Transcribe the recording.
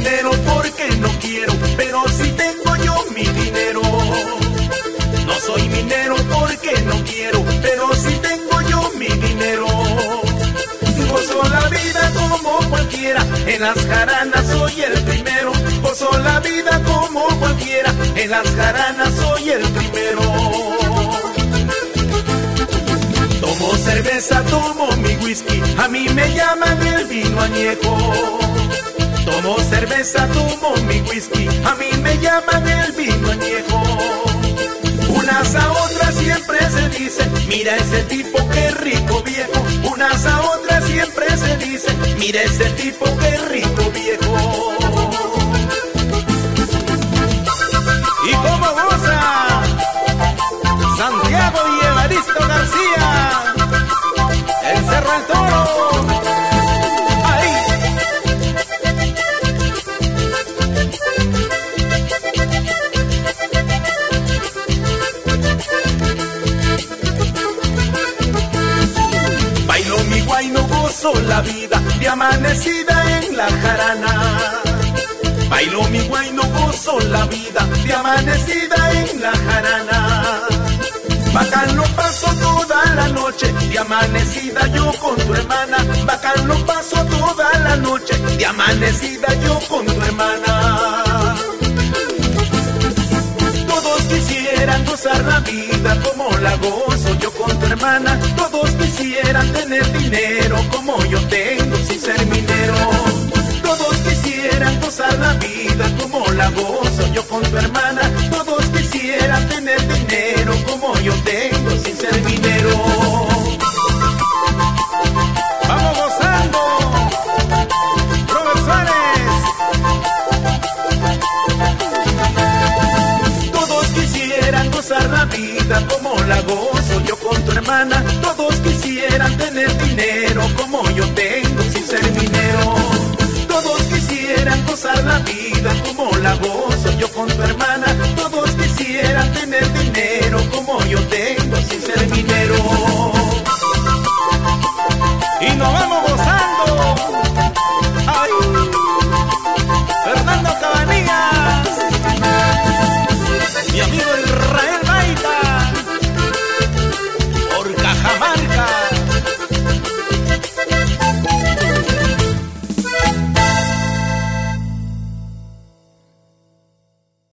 dinero porque no quiero, pero si tengo yo mi dinero. No soy minero porque no quiero, pero si tengo yo mi dinero. Gozo la vida como cualquiera, en las jaranas soy el primero. Gozo la vida como cualquiera, en las jaranas soy el primero. Tomo cerveza, tomo mi whisky, a mí me llaman el vino añejo. Tomo cerveza, tomo mi whisky, a mí me llaman el vino añejo. Unas a otras siempre se dice, mira ese tipo qué rico viejo. Unas a otras siempre se dice, mira ese tipo qué rico vida amanecida en la jarana. Bailo mi guay, no gozo la vida de amanecida en la jarana. Bacán lo paso toda la noche, de amanecida yo con tu hermana. Bacán lo paso toda la noche, de amanecida yo con tu como la gozo yo con tu hermana. Todos quisieran tener dinero como yo tengo como la gozo yo con tu hermana. Todos quisieran tener dinero como yo tengo sin ser minero. Todos quisieran gozar la vida como la gozo yo con